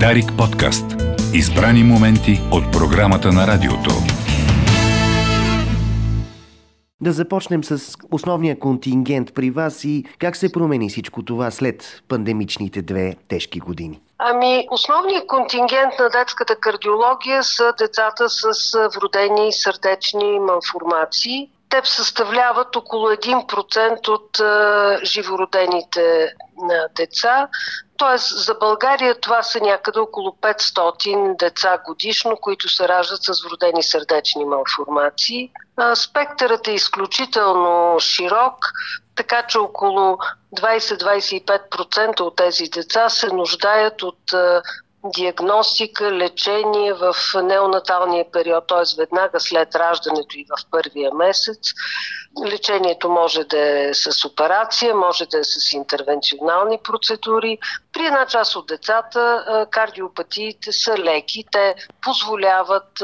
Дарик подкаст. Избрани моменти от програмата на радиото. Да започнем с основния контингент при вас и как се промени всичко това след пандемичните две тежки години. Ами, основният контингент на детската кардиология са децата с вродени сърдечни малформации. Те съставляват около 1% от а, живородените а, деца. Тоест за България това са някъде около 500 деца годишно, които се раждат с вродени сърдечни малформации. Спектърът е изключително широк, така че около 20-25% от тези деца се нуждаят от диагностика, лечение в неонаталния период, т.е. веднага след раждането и в първия месец. Лечението може да е с операция, може да е с интервенционални процедури. При една част от децата кардиопатиите са леки. Те позволяват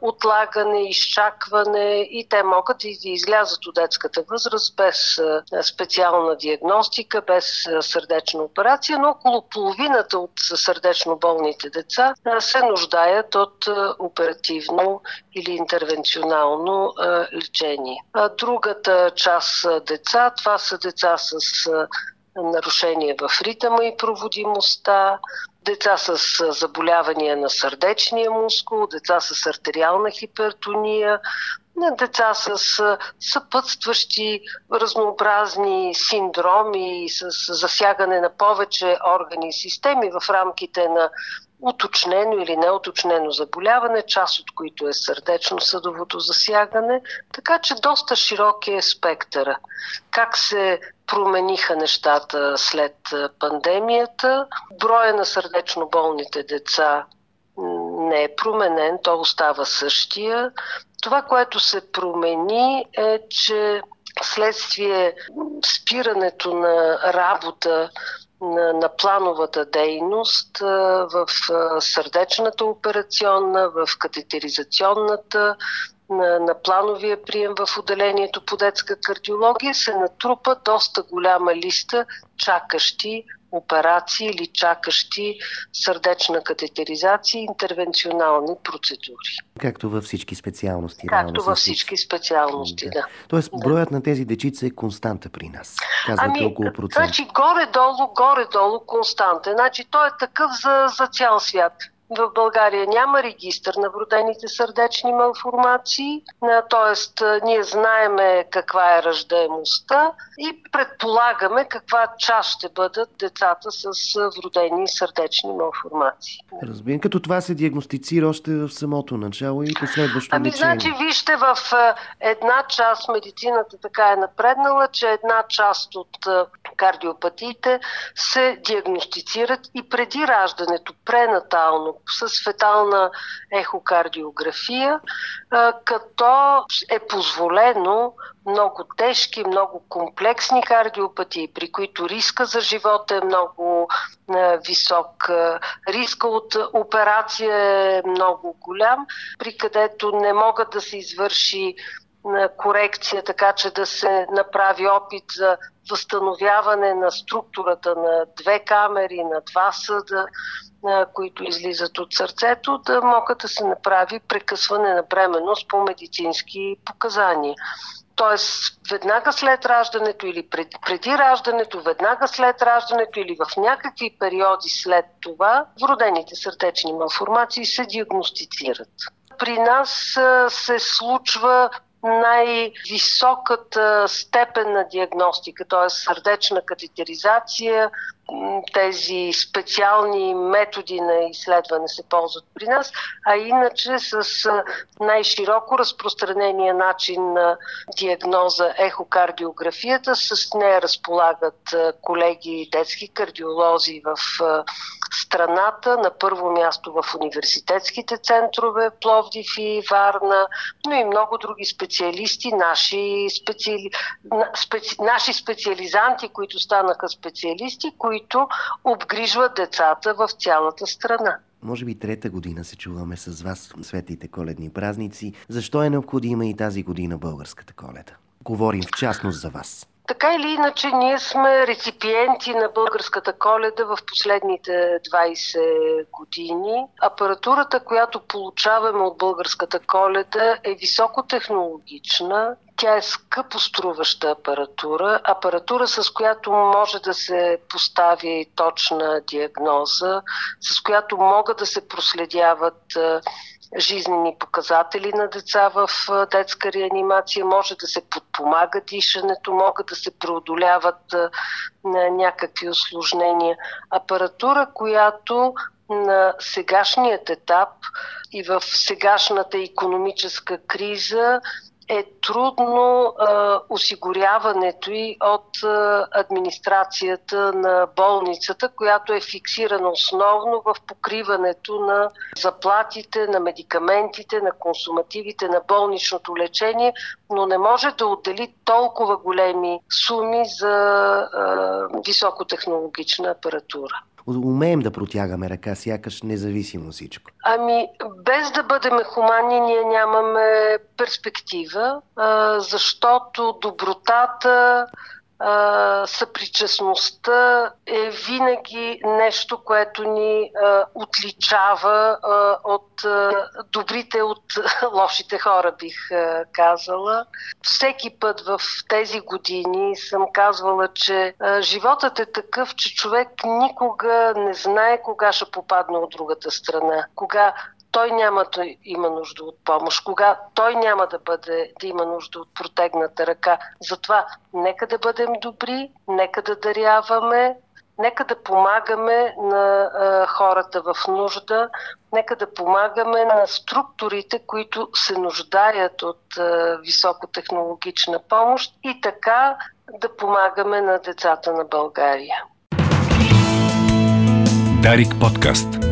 отлагане, изчакване и те могат да излязат от детската възраст без специална диагностика, без сърдечна операция, но около половината от сърдечно болните деца се нуждаят от оперативно или интервенционално лечение. Другата част деца, това са деца с нарушения в ритъма и проводимостта, деца с заболявания на сърдечния мускул, деца с артериална хипертония, деца с съпътстващи разнообразни синдроми, с засягане на повече органи и системи в рамките на уточнено или неуточнено заболяване, част от които е сърдечно-съдовото засягане, така че доста широк е спектъра. Как се промениха нещата след пандемията? Броя на сърдечно болните деца не е променен, то остава същия. Това, което се промени е, че следствие спирането на работа на, на плановата дейност в сърдечната операционна, в катетеризационната, на, на плановия прием в отделението по детска кардиология се натрупа доста голяма листа чакащи операции или чакащи сърдечна катетеризация и интервенционални процедури. Както във всички специалности. Както във всички специалности, да. да. Тоест, броят да. на тези дечица е константа при нас. Казвате ами, около процент. Значи, горе-долу, горе-долу константа. Значи, той е такъв за, за цял свят. В България няма регистр на вродените сърдечни малформации, т.е. ние знаеме каква е ръждаемостта и предполагаме каква част ще бъдат децата с вродени сърдечни малформации. Разбирам, като това се диагностицира още в самото начало и последващо ами, лечение. Значи, вижте, в една част медицината така е напреднала, че една част от кардиопатиите се диагностицират и преди раждането, пренатално, с фетална ехокардиография, като е позволено много тежки, много комплексни кардиопатии, при които риска за живота е много висок, риска от операция е много голям, при където не могат да се извърши корекция, така че да се направи опит за възстановяване на структурата на две камери, на два съда, които излизат от сърцето, да могат да се направи прекъсване на бременност по медицински показания. Тоест, веднага след раждането или преди, преди раждането, веднага след раждането или в някакви периоди след това, вродените сърдечни малформации се диагностицират. При нас се случва най-високата степен на диагностика, т.е. сърдечна катетеризация, тези специални методи на изследване се ползват при нас, а иначе с най-широко разпространения начин на диагноза ехокардиографията. С нея разполагат колеги детски кардиолози в страната, на първо място в университетските центрове Пловдив и Варна, но и много други специалисти, наши, специали... специ... наши специализанти, които станаха специалисти, които обгрижват децата в цялата страна. Може би трета година се чуваме с вас светлите коледни празници. Защо е необходима и тази година българската коледа? Говорим в частност за вас. Така или иначе, ние сме реципиенти на българската коледа в последните 20 години. Апаратурата, която получаваме от българската коледа е високотехнологична. Тя е скъпо струваща апаратура, апаратура с която може да се постави точна диагноза, с която могат да се проследяват жизнени показатели на деца в детска реанимация, може да се подпомага дишането, могат да се преодоляват някакви осложнения. Апаратура, която на сегашният етап и в сегашната економическа криза е трудно а, осигуряването и от а, администрацията на болницата, която е фиксирана основно в покриването на заплатите, на медикаментите, на консумативите, на болничното лечение, но не може да отдели толкова големи суми за а, високотехнологична апаратура умеем да протягаме ръка, сякаш независимо всичко? Ами, без да бъдем хумани, ние нямаме перспектива, защото добротата, съпричастността е винаги нещо, което ни а, отличава а, от а, добрите от лошите хора, бих а, казала. Всеки път в тези години съм казвала, че а, животът е такъв, че човек никога не знае кога ще попадне от другата страна. Кога той няма да има нужда от помощ, кога той няма да бъде да има нужда от протегната ръка. Затова нека да бъдем добри, нека да даряваме, нека да помагаме на а, хората в нужда, нека да помагаме на структурите, които се нуждаят от а, високотехнологична помощ и така да помагаме на децата на България. Дарик подкаст.